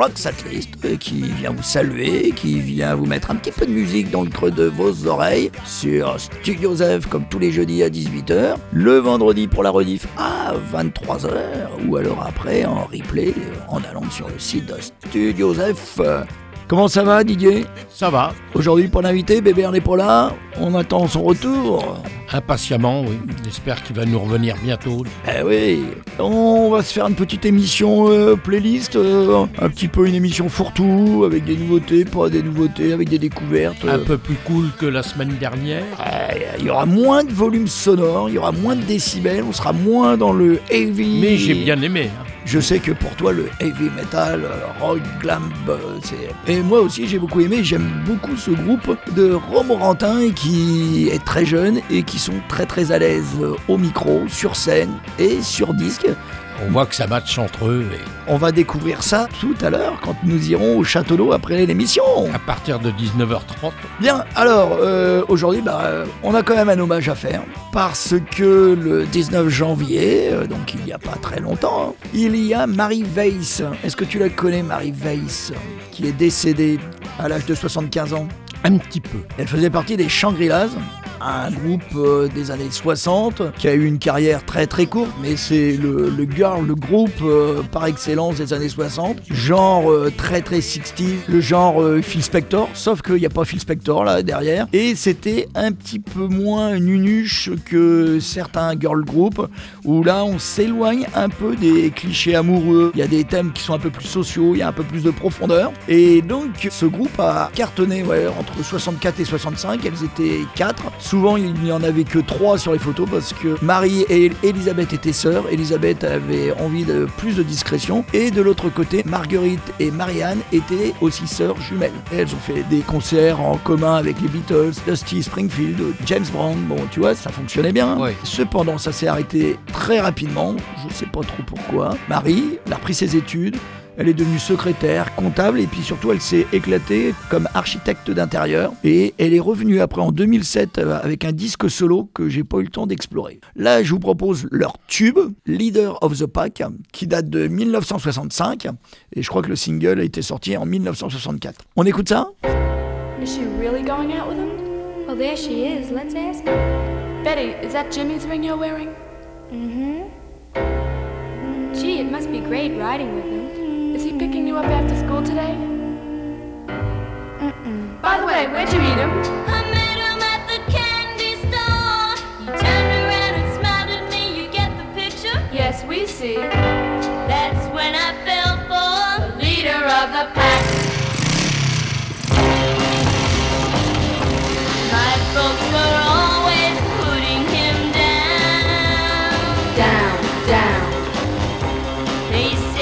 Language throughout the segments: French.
Rock List qui vient vous saluer, qui vient vous mettre un petit peu de musique dans le creux de vos oreilles sur Studio F comme tous les jeudis à 18h, le vendredi pour la rediff à 23h ou alors après en replay en allant sur le site de Studio F. Comment ça va Didier? Ça va. Aujourd'hui pour l'invité, bébé n'est pas là, on attend son retour. Impatiemment, oui. J'espère qu'il va nous revenir bientôt. Eh oui, on va se faire une petite émission euh, playlist, euh, un petit peu une émission fourre-tout, avec des nouveautés, pas des nouveautés, avec des découvertes. Un peu plus cool que la semaine dernière. Il y aura moins de volume sonore, il y aura moins de décibels, on sera moins dans le heavy. Mais j'ai bien aimé. Hein. Je sais que pour toi, le heavy metal, rock, glam, c'est. Et moi aussi, j'ai beaucoup aimé. J'aime beaucoup ce groupe de Romorantin qui est très jeune et qui sont très très à l'aise au micro, sur scène et sur disque. On voit que ça match entre eux. Et... On va découvrir ça tout à l'heure quand nous irons au Château d'eau après l'émission. À partir de 19h30. Bien, alors euh, aujourd'hui, bah, on a quand même un hommage à faire parce que le 19 janvier, euh, donc il n'y a pas très longtemps, il y a Marie Weiss. Est-ce que tu la connais, Marie Weiss, qui est décédée à l'âge de 75 ans? Un petit peu. Elle faisait partie des Shangri-Las, un groupe euh, des années 60 qui a eu une carrière très très courte, mais c'est le, girl, le groupe euh, par excellence des années 60, genre euh, très très 60 le genre Phil Spector, sauf qu'il n'y a pas Phil Spector là derrière, et c'était un petit peu moins nunuche que certains girl groups où là on s'éloigne un peu des clichés amoureux, il y a des thèmes qui sont un peu plus sociaux, il y a un peu plus de profondeur, et donc ce groupe a cartonné entre 64 et 65, elles étaient 4 Souvent, il n'y en avait que trois sur les photos parce que Marie et Elisabeth étaient sœurs. Elisabeth avait envie de plus de discrétion. Et de l'autre côté, Marguerite et Marianne étaient aussi sœurs jumelles. elles ont fait des concerts en commun avec les Beatles, Dusty Springfield, James Brown. Bon, tu vois, ça fonctionnait bien. Cependant, ça s'est arrêté très rapidement. Je sais pas trop pourquoi. Marie, a repris ses études. Elle est devenue secrétaire, comptable et puis surtout elle s'est éclatée comme architecte d'intérieur et elle est revenue après en 2007 euh, avec un disque solo que j'ai pas eu le temps d'explorer. Là, je vous propose leur tube, Leader of the Pack, qui date de 1965 et je crois que le single a été sorti en 1964. On écoute ça? Is she really going out with him? Well, there she is. Let's ask her. Betty, is that Jimmy's ring you're wearing? Mm-hmm. Gee, it must be great riding with him. Is he picking you up after school today? Mm-mm. By the way, where'd you meet him? I met him at the candy store. He turned around and smiled at me. You get the picture? Yes, we see. That's when I fell for the leader of the pack. My folks were sort of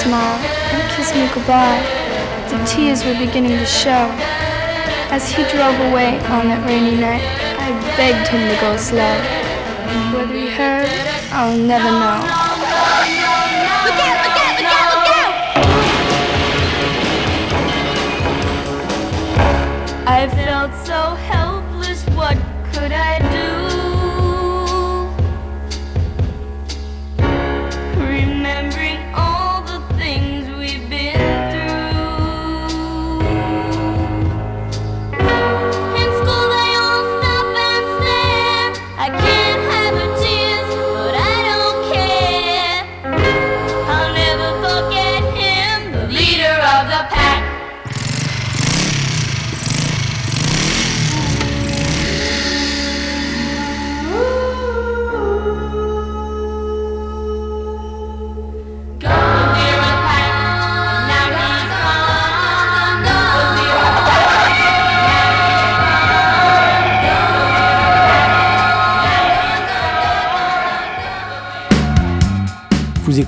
smiled and kissed me goodbye. The tears were beginning to show. As he drove away on that rainy night, I begged him to go slow. Whether he heard, I'll never know. I felt so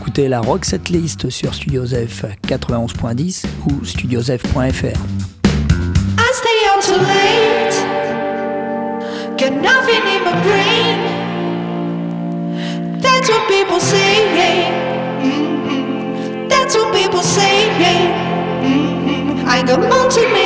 écoutez la Rock Setlist sur Studiosf 91.10 ou studiosf.fr. I stay out too late.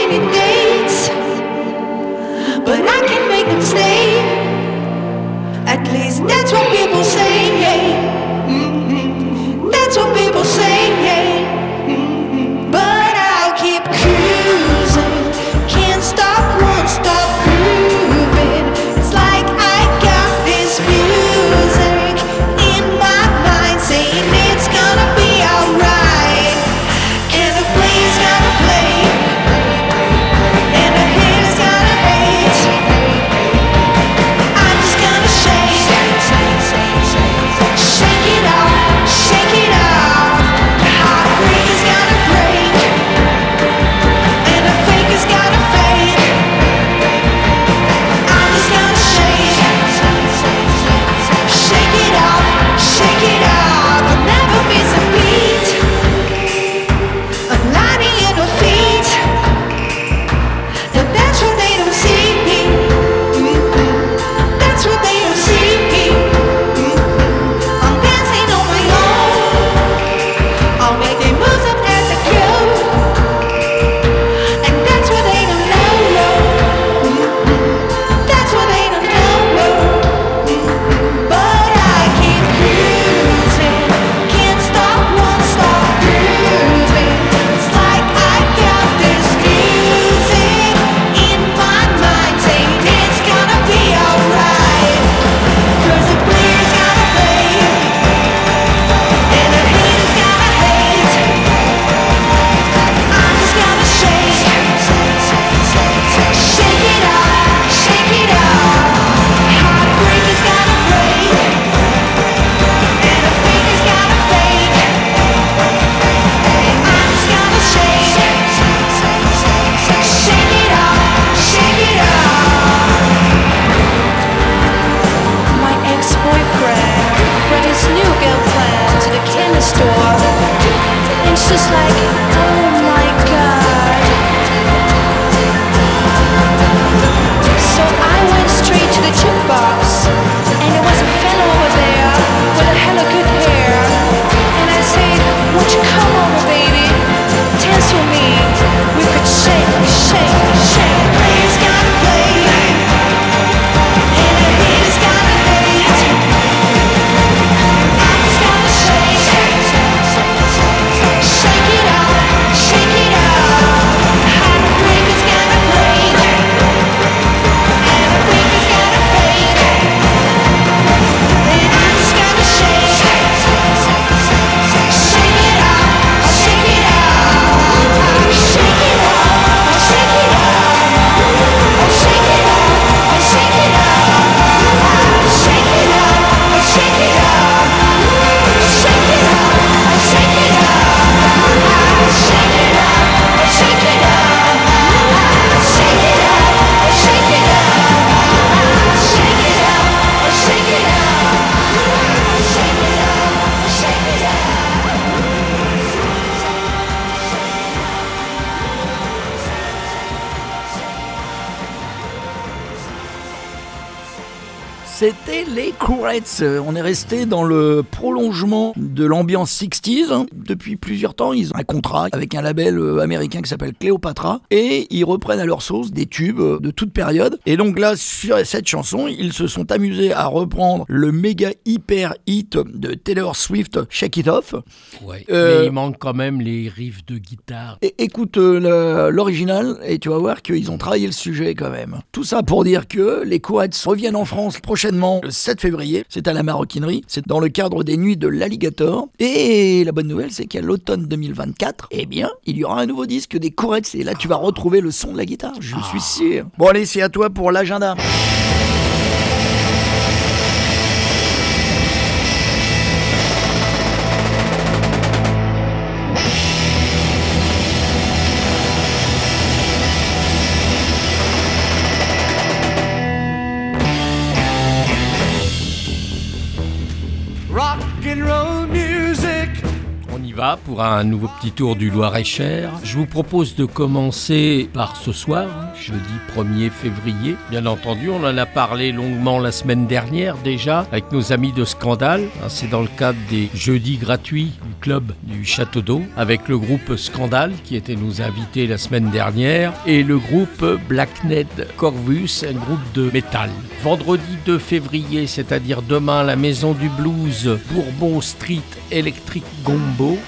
Euh, On est resté dans le prolongement de l'ambiance 60s. hein. Depuis plusieurs temps, ils ont un contrat avec un label euh, américain qui s'appelle Cléopatra et ils reprennent à leur sauce des tubes euh, de toute période. Et donc là, sur cette chanson, ils se sont amusés à reprendre le méga hyper hit de Taylor Swift, Shake It Off. Ouais. Euh, Mais il manque quand même les riffs de guitare. Et écoute euh, l'original et tu vas voir qu'ils ont travaillé le sujet quand même. Tout ça pour dire que les Courettes reviennent en France prochainement le 7 février. C'est à la maroquinerie. C'est dans le cadre des nuits de l'Alligator. Et la bonne nouvelle, c'est qu'à l'automne 2024, eh bien, il y aura un nouveau disque des Courettes. Et là, tu vas retrouver le son de la guitare. Je suis sûr. Bon, allez, c'est à toi pour l'agenda. Pour un nouveau petit tour du Loir-et-Cher. Je vous propose de commencer par ce soir, jeudi 1er février. Bien entendu, on en a parlé longuement la semaine dernière déjà avec nos amis de Scandale. Hein, C'est dans le cadre des jeudis gratuits du club du Château d'Eau avec le groupe Scandale qui était nos invités la semaine dernière et le groupe Blackned Corvus, un groupe de métal. Vendredi 2 février, c'est-à-dire demain, la maison du blues Bourbon Street Electric Gombo.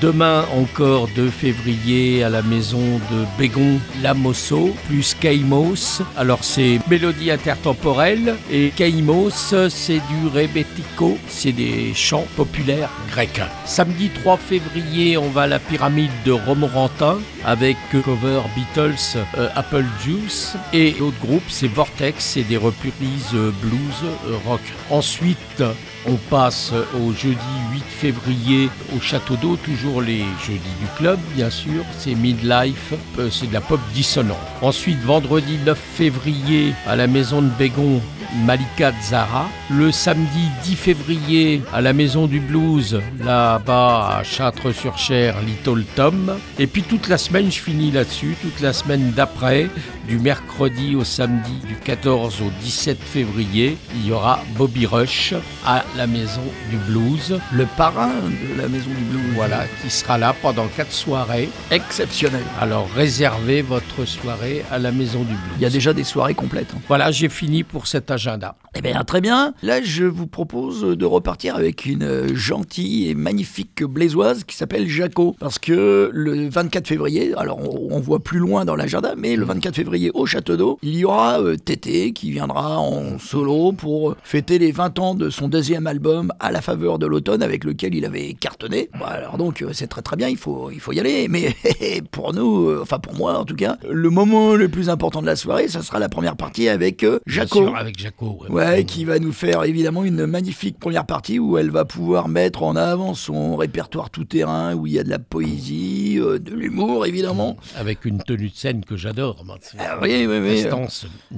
Demain encore 2 février à la maison de Bégon Lamosso plus Kaimos. Alors c'est mélodie intertemporelle et Kaimos c'est du rebetiko, c'est des chants populaires grecs. Samedi 3 février on va à la pyramide de Romorantin avec cover Beatles euh, Apple Juice et l'autre groupe c'est Vortex, c'est des reprises euh, blues euh, rock. Ensuite on passe au jeudi 8 février au Château d'Eau, toujours les jeudis du club, bien sûr. C'est Midlife, euh, c'est de la pop dissonante. Ensuite, vendredi 9 février à la maison de Bégon, Malika Zara. Le samedi 10 février à la maison du blues, là-bas à Châtres-sur-Cher, Little Tom. Et puis toute la semaine, je finis là-dessus, toute la semaine d'après, du mercredi au samedi, du 14 au 17 février, il y aura Bobby Rush à la maison du blues. Le parrain de la maison du blues. Voilà, qui sera là pendant quatre soirées. Exceptionnel. Alors réservez votre soirée à la maison du blues. Il y a déjà des soirées complètes. hein. Voilà, j'ai fini pour cet agenda. Eh bien, très bien. Là, je vous propose de repartir avec une euh, gentille et magnifique blésoise qui s'appelle Jaco. Parce que le 24 février, alors on, on voit plus loin dans l'agenda, mais le 24 février au Château d'Eau, il y aura euh, Tété qui viendra en solo pour fêter les 20 ans de son deuxième album À la faveur de l'automne avec lequel il avait cartonné. Bon, alors donc, euh, c'est très très bien, il faut, il faut y aller. Mais pour nous, euh, enfin pour moi en tout cas, le moment le plus important de la soirée, ça sera la première partie avec euh, Bien Jaco. sûr, avec Jaco. ouais. Ouais, qui va nous faire évidemment une magnifique première partie où elle va pouvoir mettre en avant son répertoire tout-terrain, où il y a de la poésie, euh, de l'humour évidemment. Avec une tenue de scène que j'adore. Ah oui, oui, oui.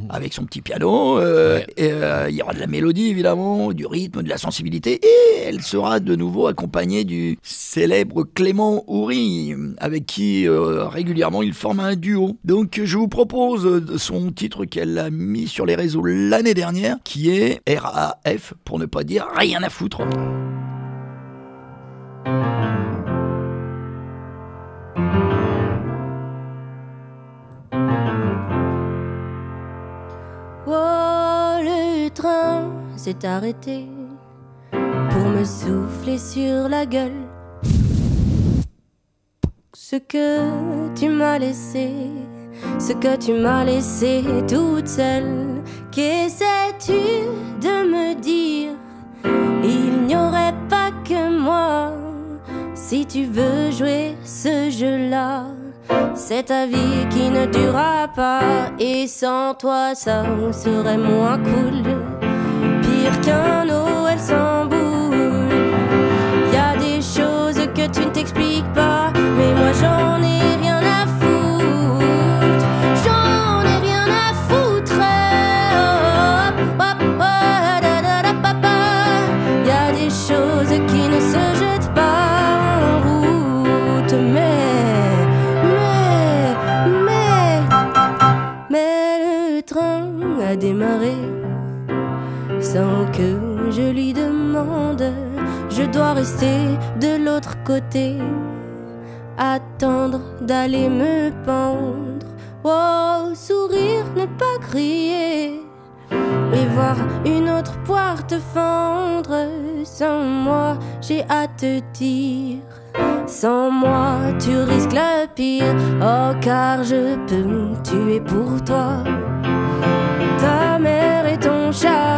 Avec son petit piano, euh, Ouais. et, euh, il y aura de la mélodie évidemment, du rythme, de la sensibilité, et elle sera de nouveau accompagnée du célèbre Clément Houry, avec qui régulièrement il forme un duo. Donc je vous propose son titre qu'elle a mis sur les réseaux l'année dernière, qui est RAF, pour ne pas dire rien à foutre. Oh, le train s'est arrêté pour me souffler sur la gueule. Ce que tu m'as laissé, ce que tu m'as laissé toute seule. Qu'essaies-tu de me dire? Il n'y aurait pas que moi. Si tu veux jouer ce jeu-là, c'est ta vie qui ne durera pas. Et sans toi, ça serait moins cool. Pire qu'un Noël sans boule. Y a des choses que tu ne t'expliques pas, mais moi j'en ai rester de l'autre côté, attendre d'aller me pendre. Oh, sourire, ne pas crier, et voir une autre poire te fendre. Sans moi, j'ai à te dire. Sans moi, tu risques le pire. Oh, car je peux me tuer pour toi ta mère et ton chat.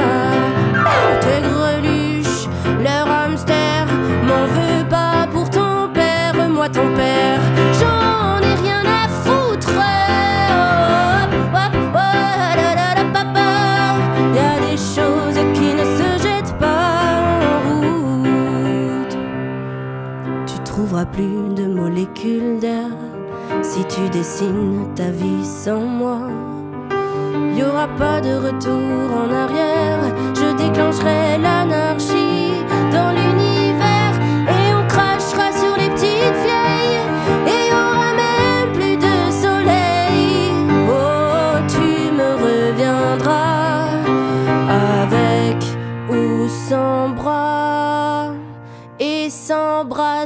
Père. J'en ai rien à foutre. Papa. Y a des choses qui ne se jettent pas en route. Tu trouveras plus de molécules d'air si tu dessines ta vie sans moi. Y aura pas de retour en arrière. Je déclencherai l'anarchie dans l'univers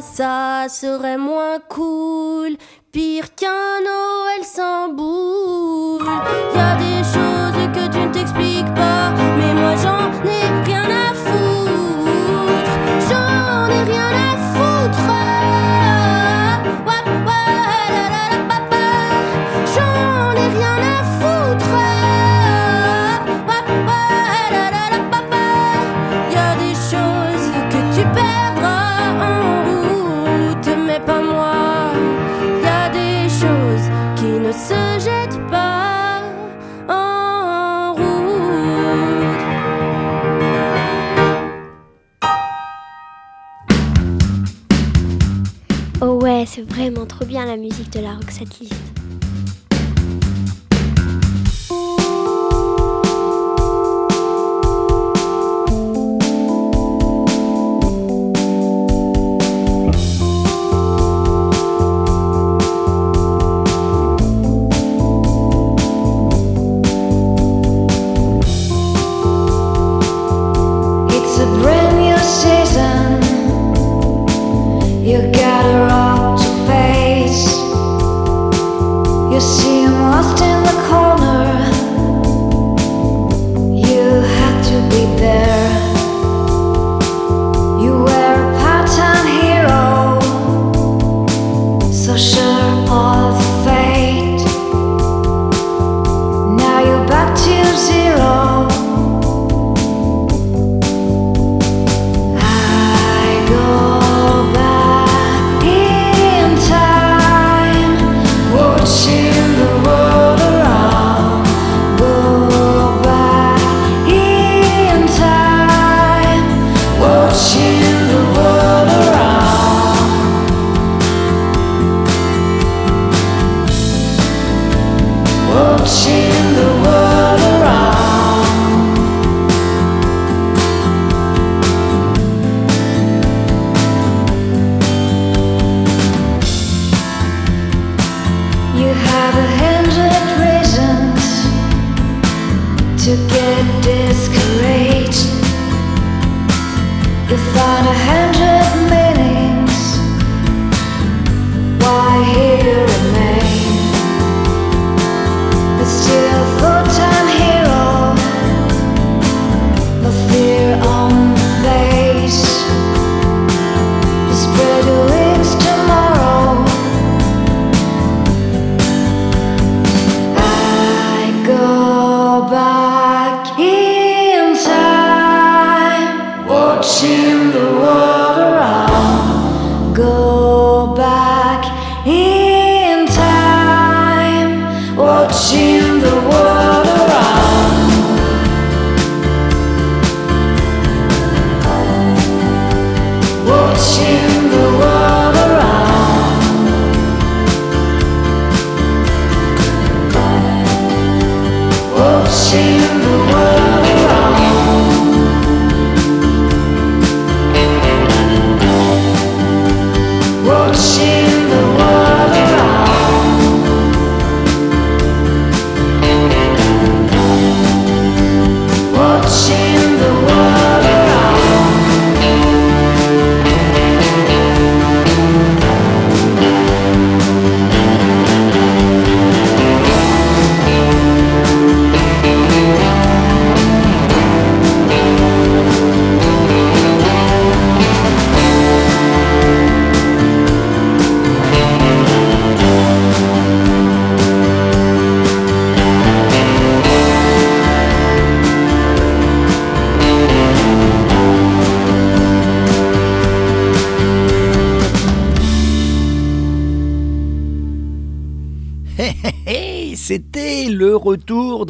ça serait moins cool. Pire qu'un Noël sans boule. Y a des choses que tu ne t'expliques pas, mais moi j'en ai rien ouais, c'est vraiment trop bien la musique de la Roxette List.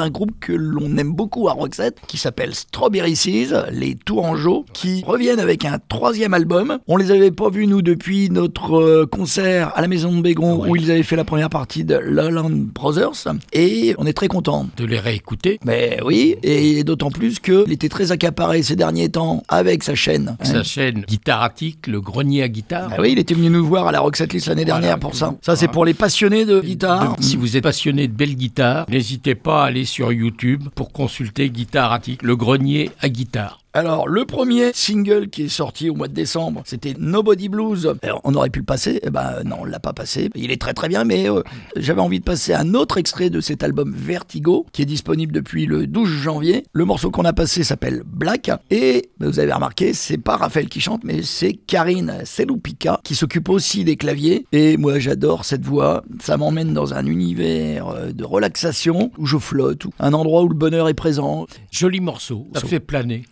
D'un groupe que aime beaucoup à Roxette, qui s'appelle Strawberry Seas, les Tourangeaux, qui reviennent avec un troisième album. On les avait pas vus, nous, depuis notre euh, concert à la Maison de Bégon, où ils avaient fait la première partie de Lowland Brothers, et on est très contents. De les réécouter. Mais oui, et d'autant plus qu'il était très accaparé ces derniers temps avec sa chaîne. Sa chaîne Guitaratique, le grenier à guitare. Ah oui, il était venu nous voir à la Roxette List l'année Voilà. dernière pour ça. Ça, c'est pour les passionnés de guitare. Si vous êtes passionné de belle guitare, n'hésitez pas à aller sur YouTube pour consulter Guitaratique, le grenier à guitare. Alors, le premier single qui est sorti au mois de décembre, c'était Nobody Blues. Alors, on aurait pu le passer, eh ben non, on l'a pas passé. Il est très très bien, mais euh, j'avais envie de passer un autre extrait de cet album Vertigo, qui est disponible depuis le 12 janvier. Le morceau qu'on a passé s'appelle Black, et ben, vous avez remarqué, c'est pas Raphaël qui chante, mais c'est Karine Seloupica qui s'occupe aussi des claviers. Et moi, j'adore cette voix. Ça m'emmène dans un univers euh, de relaxation où je flotte, un endroit où le bonheur est présent. Joli morceau, ça fait planer.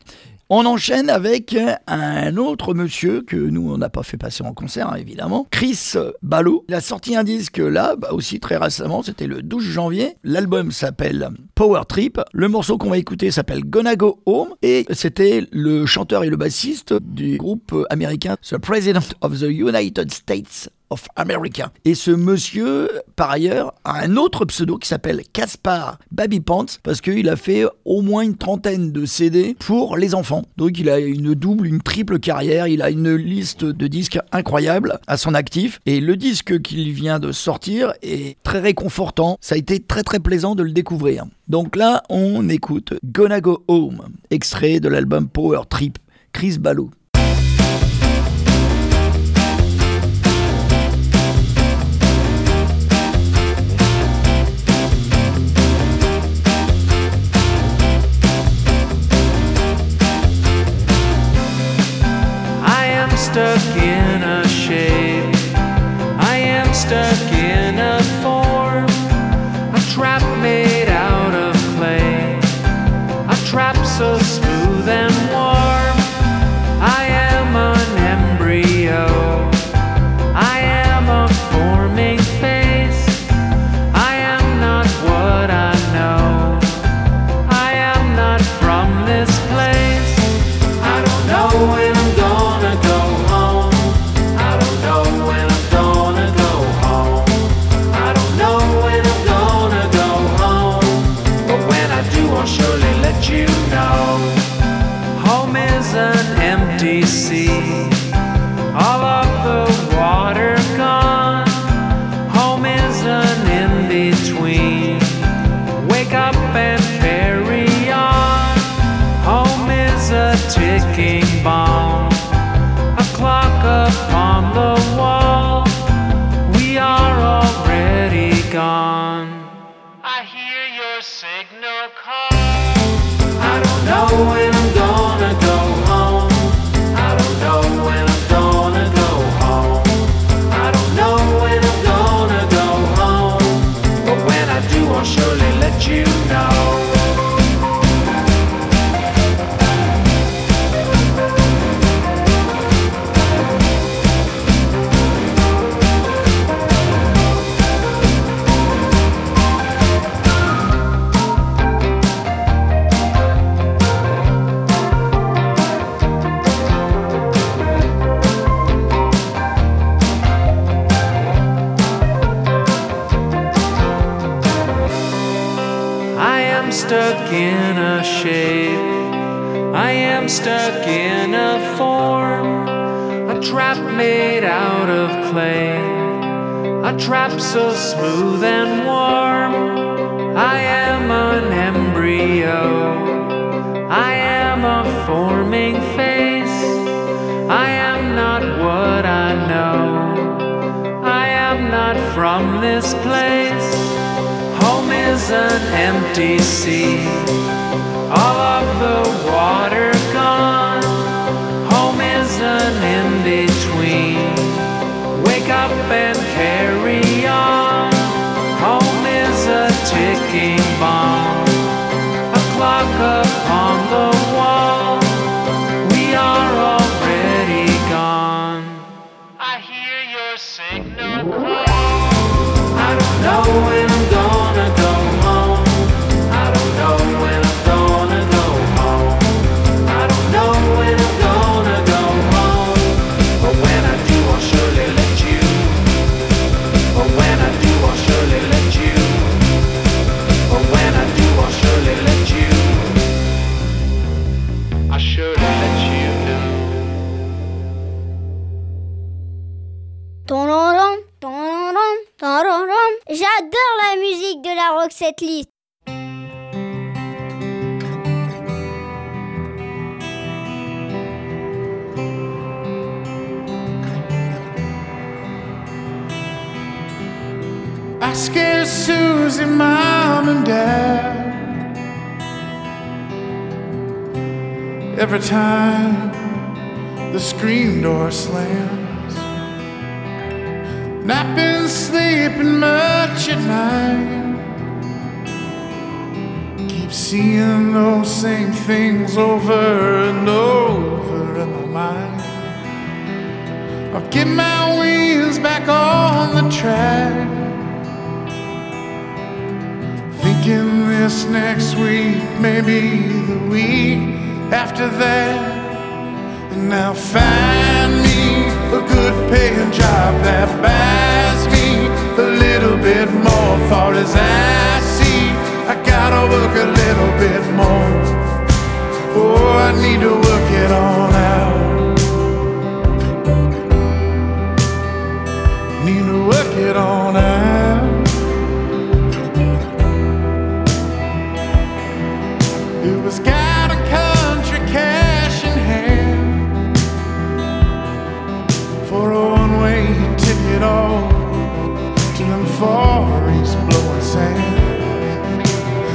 On enchaîne avec un autre monsieur que nous on n'a pas fait passer en concert hein, évidemment, Chris Ballou. Il a sorti un disque là bah, aussi très récemment, c'était le 12 janvier. L'album s'appelle Power Trip. Le morceau qu'on va écouter s'appelle Gonna Go Home et c'était le chanteur et le bassiste du groupe américain The President of the United States of. Et ce monsieur, par ailleurs, a un autre pseudo qui s'appelle Caspar Baby Pants parce qu'il a fait au moins une trentaine de CD pour les enfants. Donc il a une double, une triple carrière. Il a une liste de disques incroyable à son actif. Et le disque qu'il vient de sortir est très réconfortant. Ça a été très très plaisant de le découvrir. Donc là, on écoute Gonna Go Home, extrait de l'album Power Trip, Chris Ballou. In a shape. I am stuck in a form. A trap made out of clay. A trap so smooth and warm. I am an embryo. I am a forming face. I am not what I know. I am not from this place. An empty sea. Every time the screen door slams, not been sleeping much at night. Keep seeing those same things over and over in my mind. I'll get my wheels back on the track. Thinking this next week, maybe the week after that. And now find me a good paying job that buys me a little bit more. Far as I see, I gotta work a little bit more. Oh, I need to work it on out. Need to work it on out.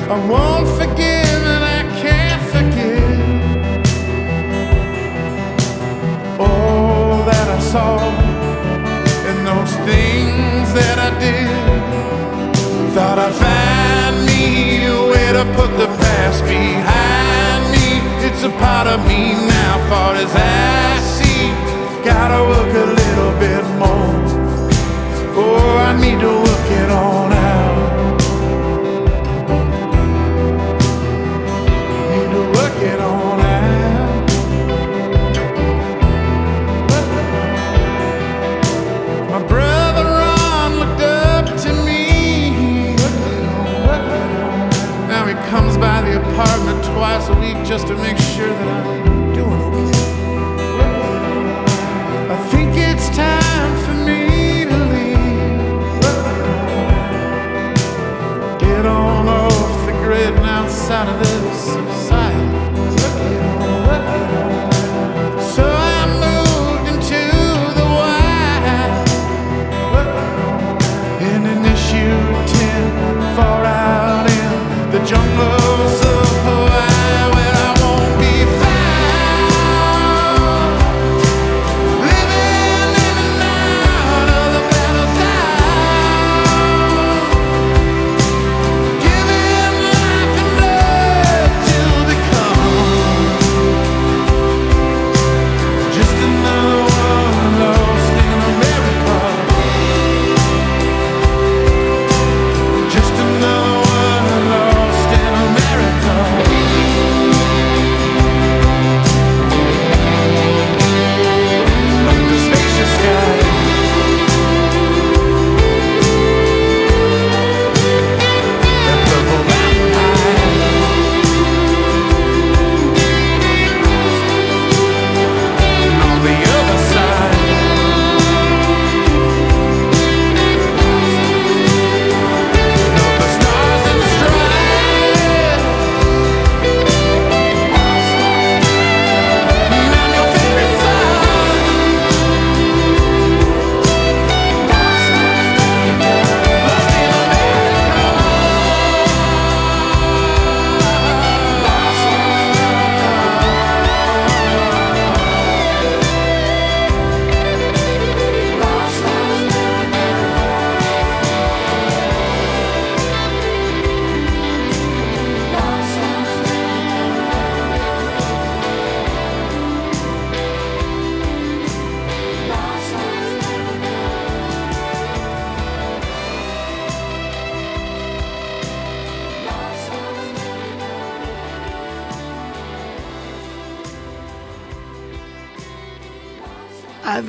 I won't forgive and I can't forget all that I saw and those things that I did. Thought I'd find me a way to put the past behind me. It's a part of me now, far as I see. Gotta work a little bit more. Oh, I need to work it on to make sure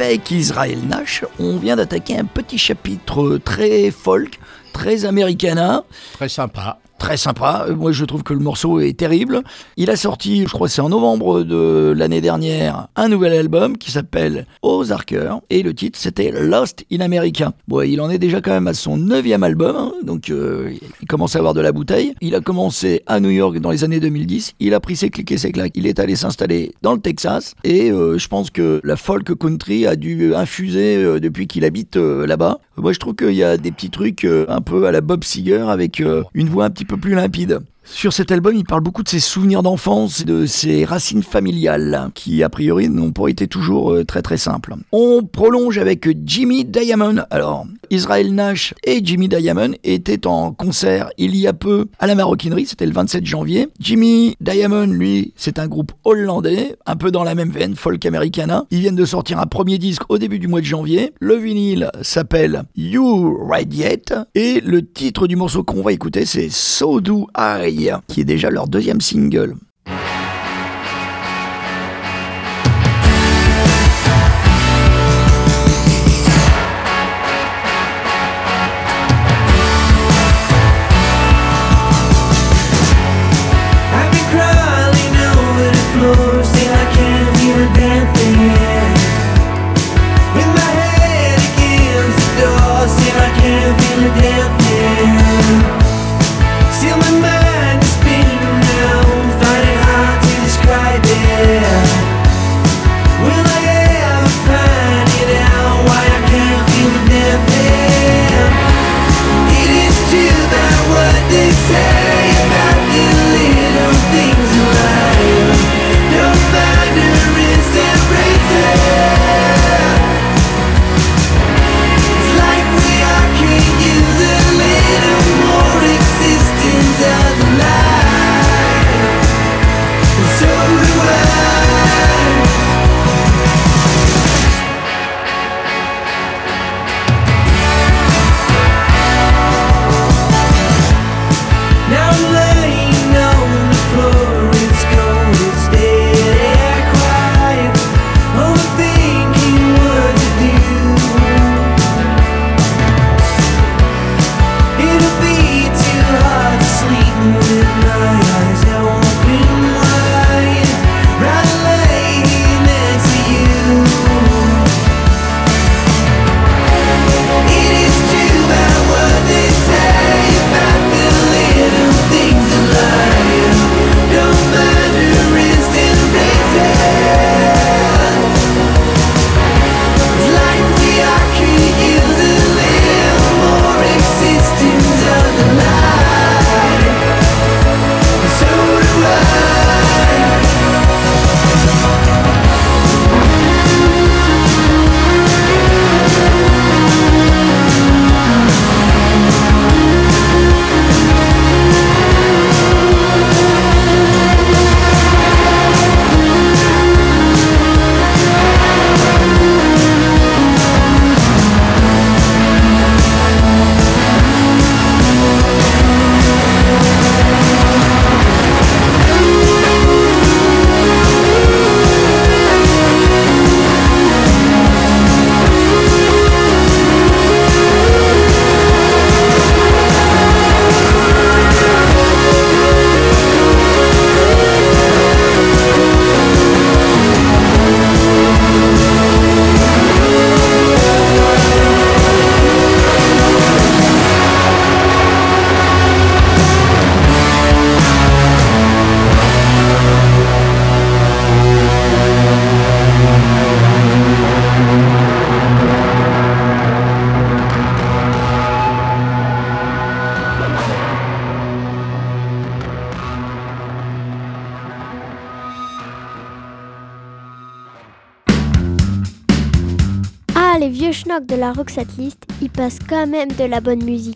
Avec Israël Nash, on vient d'attaquer un petit chapitre très folk, très americana. Très sympa. Très sympa. Euh, Moi, je trouve que le morceau est terrible. Il a sorti, je crois c'est en novembre de l'année dernière, un nouvel album qui s'appelle Ozarker. Et le titre, c'était Lost in America. Bon, il en est déjà quand même à son neuvième album. hein, donc, euh, il commence à avoir de la bouteille. Il a commencé à New York dans les années 2010. Il a pris ses clics et ses claques. Il est allé s'installer dans le Texas. Et euh, je pense que la folk country a dû infuser depuis qu'il habite là-bas. Moi je trouve qu'il y a des petits trucs euh, un peu à la Bob Seger avec euh, une voix un petit peu plus limpide. Sur cet album, il parle beaucoup de ses souvenirs d'enfance et de ses racines familiales, qui a priori n'ont pas été toujours euh, très très simples. On prolonge avec Jimmy Diamond. Alors, Israel Nash et Jimmy Diamond étaient en concert il y a peu à la Maroquinerie, c'était le 27 janvier. Jimmy Diamond, lui, c'est un groupe hollandais, un peu dans la même veine, folk americana. Ils viennent de sortir un premier disque au début du mois de janvier. Le vinyle s'appelle You Radiate et le titre du morceau qu'on va écouter, c'est So Do I qui est déjà leur deuxième single. Schnocks de la Roxette List, ils passent quand même de la bonne musique.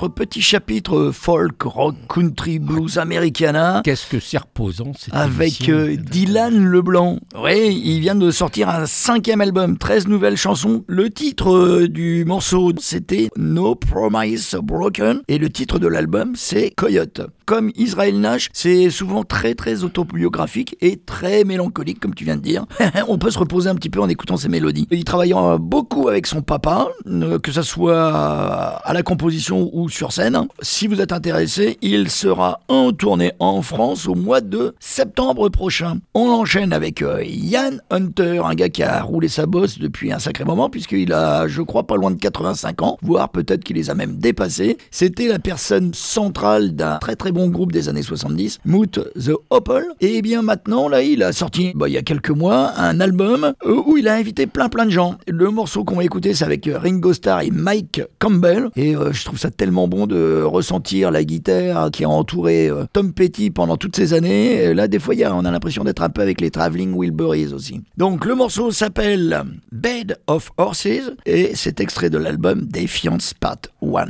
Notre petit chapitre folk, rock, country, blues, americana. Qu'est-ce que c'est reposant cette Avec euh, Dylan Leblanc. Oui, il vient de sortir un cinquième album, 13 nouvelles chansons. Le titre euh, du morceau, c'était No Promise Broken. Et le titre de l'album, c'est Coyote. Comme Israël Nash, c'est souvent très très autobiographique et très mélancolique, comme tu viens de dire. On peut se reposer un petit peu en écoutant ces mélodies. Il travaillera beaucoup avec son papa, euh, que ce soit à la composition ou sur scène. Si vous êtes intéressé, il sera en tournée en France au mois de septembre prochain. On enchaîne avec euh, Ian Hunter, un gars qui a roulé sa bosse depuis un sacré moment, puisqu'il a, je crois, pas loin de 85 ans, voire peut-être qu'il les a même dépassés. C'était la personne centrale d'un très très bon groupe des années 70, Moot the Opal. Et bien maintenant, là, il a sorti, bah, il y a quelques mois, un album euh, où il a invité plein plein de gens. Le morceau qu'on va écouter, c'est avec euh, Ringo Starr et Mike Campbell. Et euh, je trouve ça tellement bon de ressentir la guitare qui a entouré Tom Petty pendant toutes ces années. Là, des fois, on a l'impression d'être un peu avec les Traveling Wilburys aussi. Donc, le morceau s'appelle Bed of Horses et c'est extrait de l'album Defiance Part 1.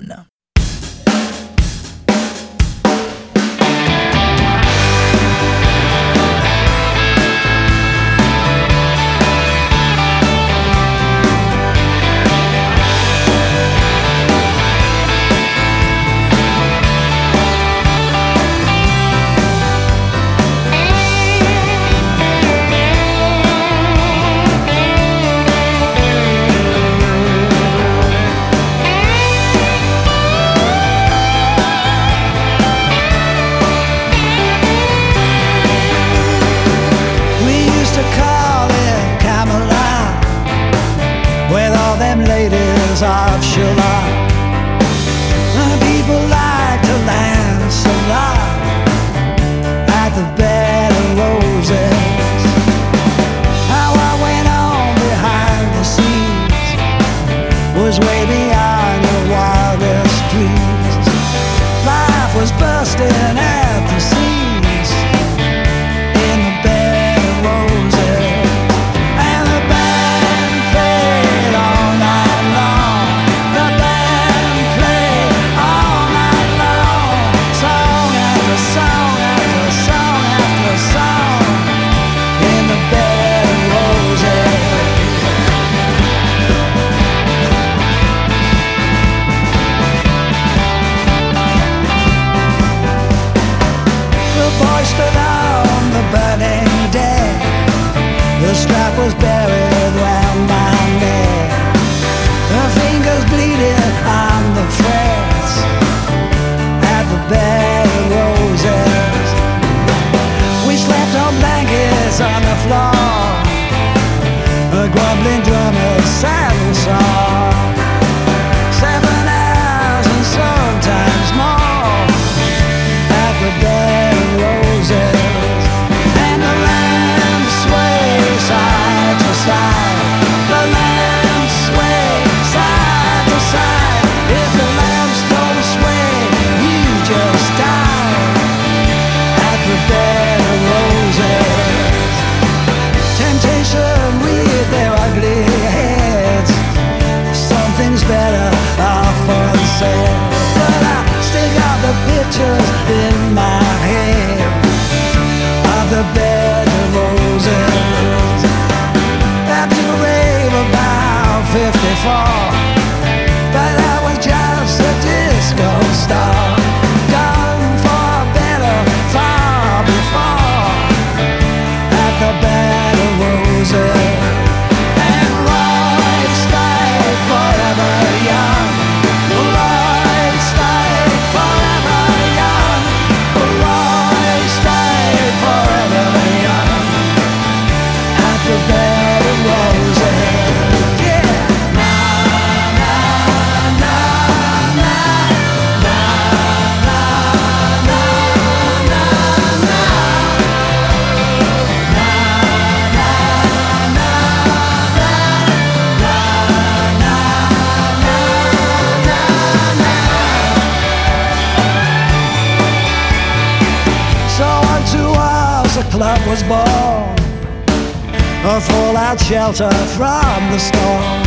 Shelter from the storm.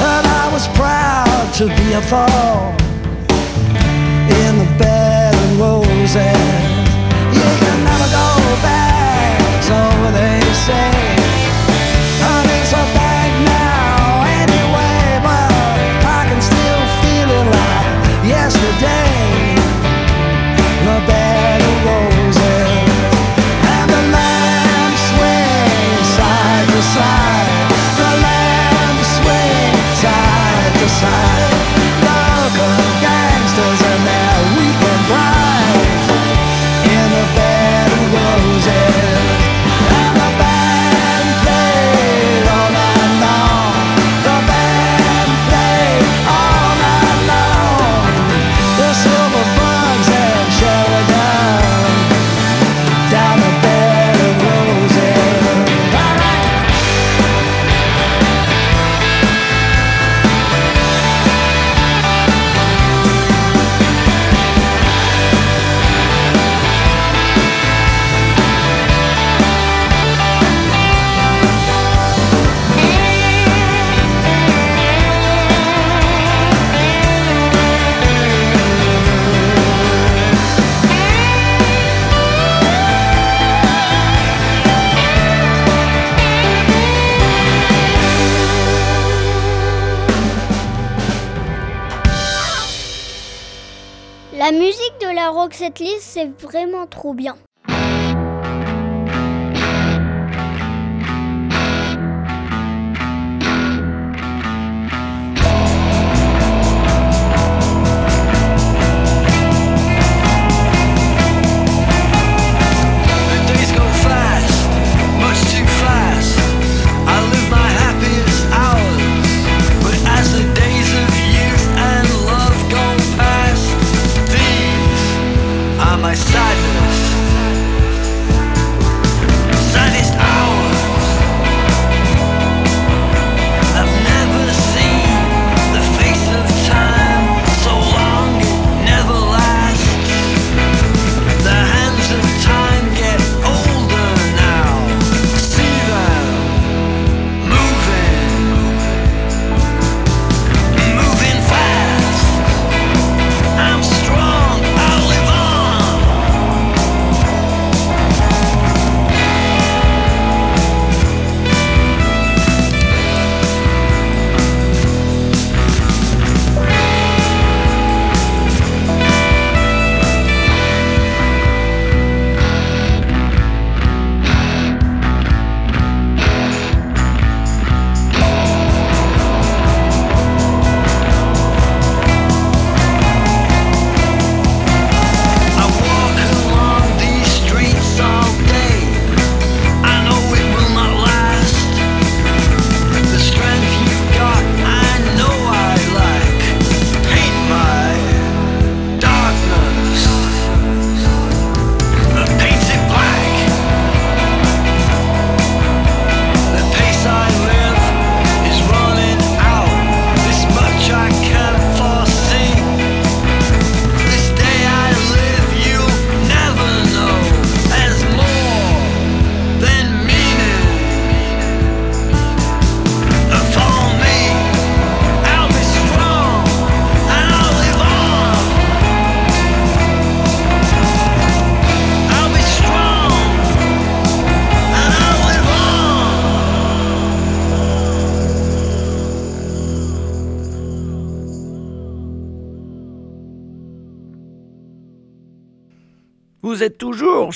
And I was proud to be a thorn la Rock Setlist, c'est vraiment trop bien.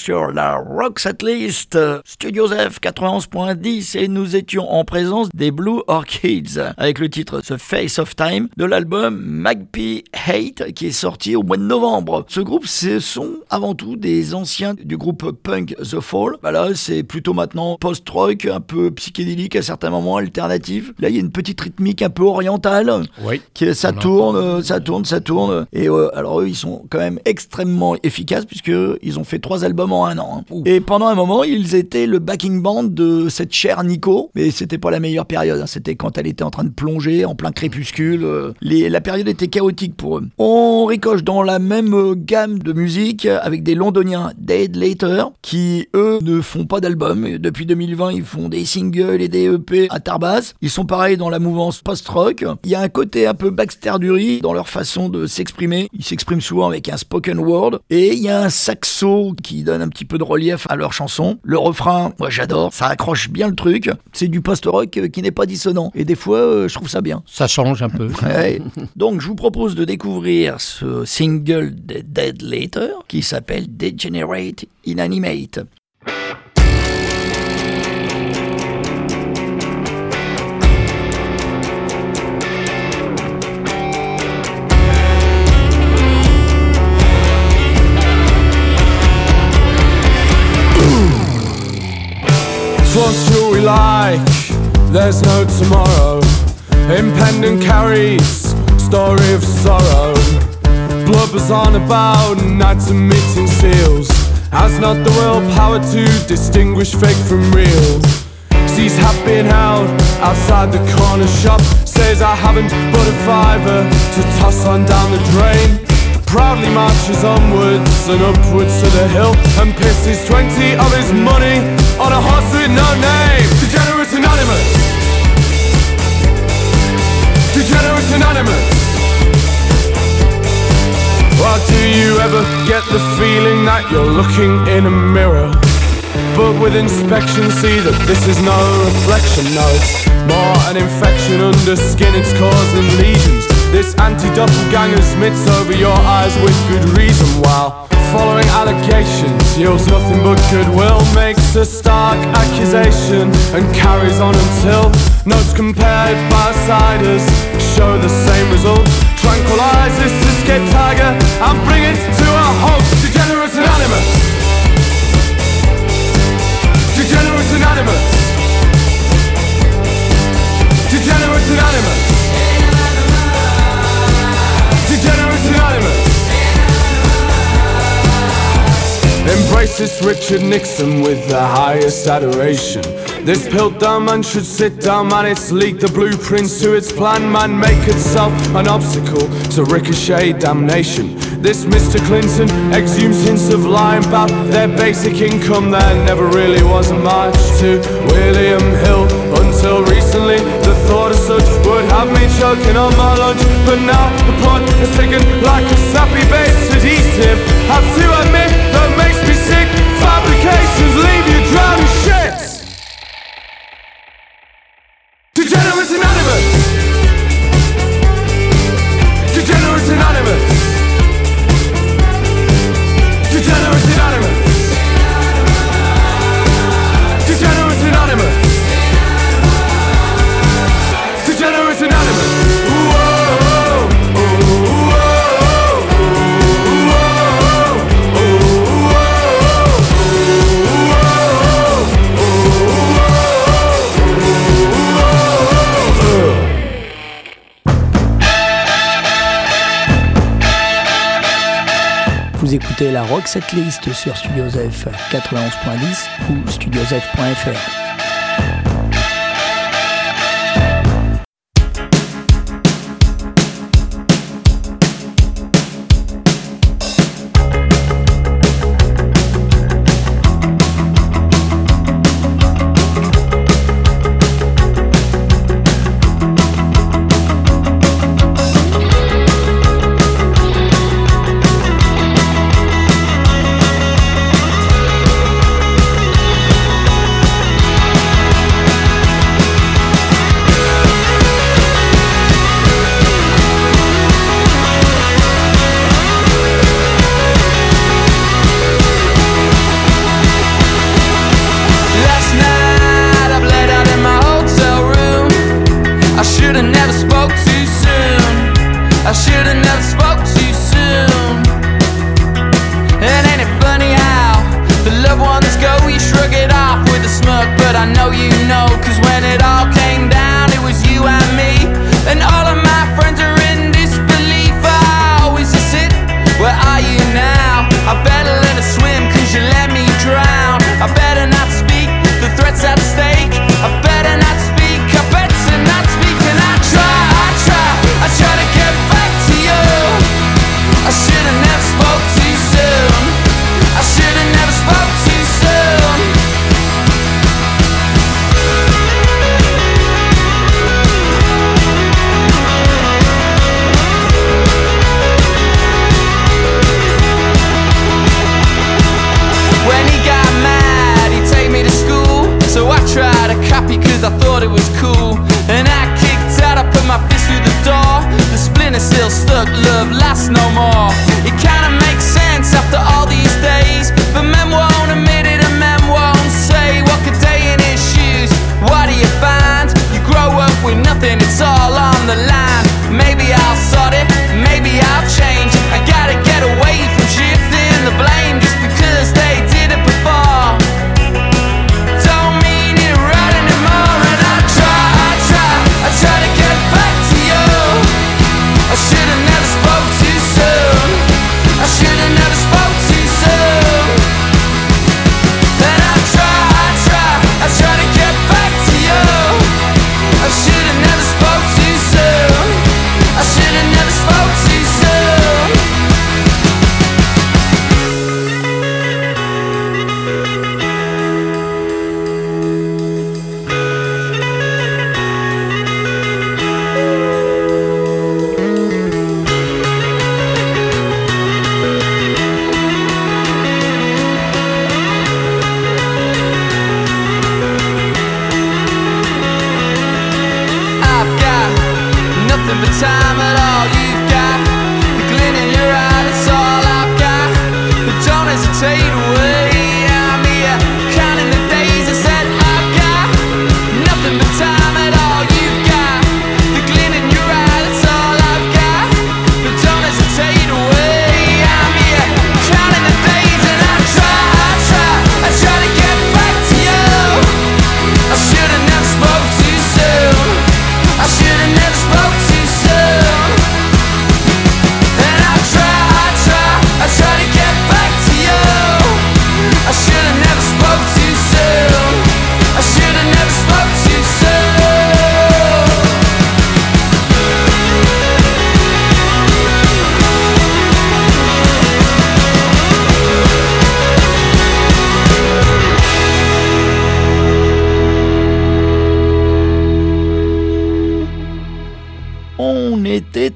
Toujours sur la Rock Setlist Studios F 91.10 et nous étions en présence des Blue Orchids avec le titre The Face of Time de l'album Magpie Hate qui est sorti au mois de novembre. Ce groupe, ce sont avant tout des anciens du groupe punk The Fall. Voilà, c'est plutôt maintenant post-rock, un peu psychédélique à certains moments, alternatif. Là, il y a une petite rythmique un peu orientale. Oui. Qui, ça tourne, euh, ça tourne, ça tourne. Et euh, alors eux, ils sont quand même extrêmement efficaces puisque ils ont fait trois albums en un an. hein. Et pendant un moment, ils étaient le backing band de cette chère Nico, mais c'était pas la meilleure période. hein. C'était quand elle était en train de plonger en plein crépuscule. euh, la période était chaotique pour eux. On ricoche dans la même euh, gamme de musique avec des londoniens Dead Later qui eux ne font pas d'album. Depuis 2020, ils font des singles et des EP à Tarbas. Ils sont pareils dans la mouvance post-rock. Il y a un côté un peu Baxter Dury dans leur façon de s'exprimer. Ils s'expriment souvent avec un spoken word et il y a un saxo qui donne un petit peu de relief à leur chanson. Le refrain, moi j'adore, ça accroche bien le truc. C'est du post-rock euh, qui n'est pas dissonant et des fois euh, je trouve ça bien. Ça change un peu. Ouais. Donc je vous propose de découvrir ce single de Dead Later qui s'appelle Degenerate Inanimate. What shall we like? There's no tomorrow. Impending carries, story of sorrow. Blubbers on about nights and meeting seals. Has not the willpower to distinguish fake from real. Sees have been held outside the corner shop. Says I haven't but a fiver to toss on down the drain. Proudly marches onwards and upwards to the hill and pisses 20 of his money on a horse with no name. Degenerate Anonymous. Degenerate Anonymous. Or do you ever get the feeling that you're looking in a mirror? But with inspection, see that this is no reflection. No, more an infection under skin, it's causing lesions. This anti-doppelganger's mitts over your eyes with good reason. While following allegations yields nothing but goodwill, makes a stark accusation and carries on until notes compared by outsiders show the same result. Tranquilize this escape tiger and bring it to a halt. Embraces Richard Nixon with the highest adoration. This down man should sit down man. It's leaked the blueprints to its plan Man. Make itself an obstacle to ricochet damnation. This Mr. Clinton exhumes hints of lying about their basic income There never really was a much to William Hill. Until recently the thought of such would have me choking on my lunch. But now the plot is taken like a sappy base adhesive. Have to admit that makes me sick. Fabrications leave you drowning Rock Setlist sur Studiosf 91.10 ou studiosf.fr.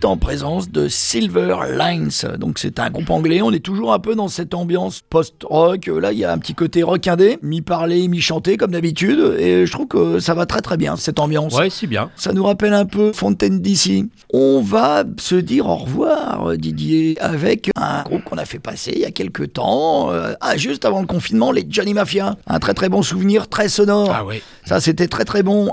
en présence de Silver Lines, donc c'est un groupe anglais, on est toujours un peu dans cette ambiance post-rock, là il y a un petit côté rock indé, mi-parlé, mi-chanté comme d'habitude, et je trouve que ça va très très bien cette ambiance. Ouais, c'est bien. Ça nous rappelle un peu Fontaine d'ici. On va se dire au revoir, Didier, avec un groupe qu'on a fait passer il y a quelques temps, euh, ah, juste avant le confinement, les Johnny Mafia. Un très très bon souvenir, très sonore. Ah oui. Ça, c'était très très bon.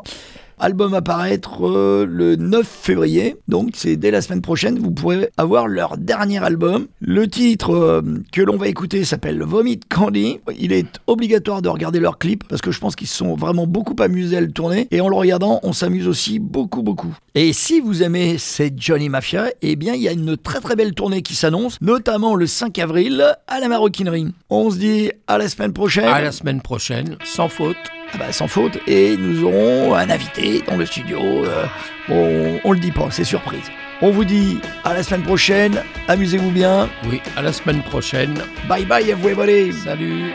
Album à paraître euh, le 9 février, donc c'est dès la semaine prochaine, vous pourrez avoir leur dernier album. Le titre euh, que l'on va écouter s'appelle Vomit Candy. Il est obligatoire de regarder leur clip parce que je pense qu'ils se sont vraiment beaucoup amusés à le tourner et en le regardant, on s'amuse aussi beaucoup beaucoup. Et si vous aimez ces Johnny Mafia, eh bien il y a une très très belle tournée qui s'annonce, notamment le 5 avril à la Maroquinerie. On se dit à la semaine prochaine. À la semaine prochaine, sans faute. Ah bah, sans faute. Et nous aurons un invité dans le studio. euh, bon, on le dit pas, c'est surprise. On vous dit à la semaine prochaine. Amusez-vous bien. Oui, à la semaine prochaine. Bye bye, everybody. Salut.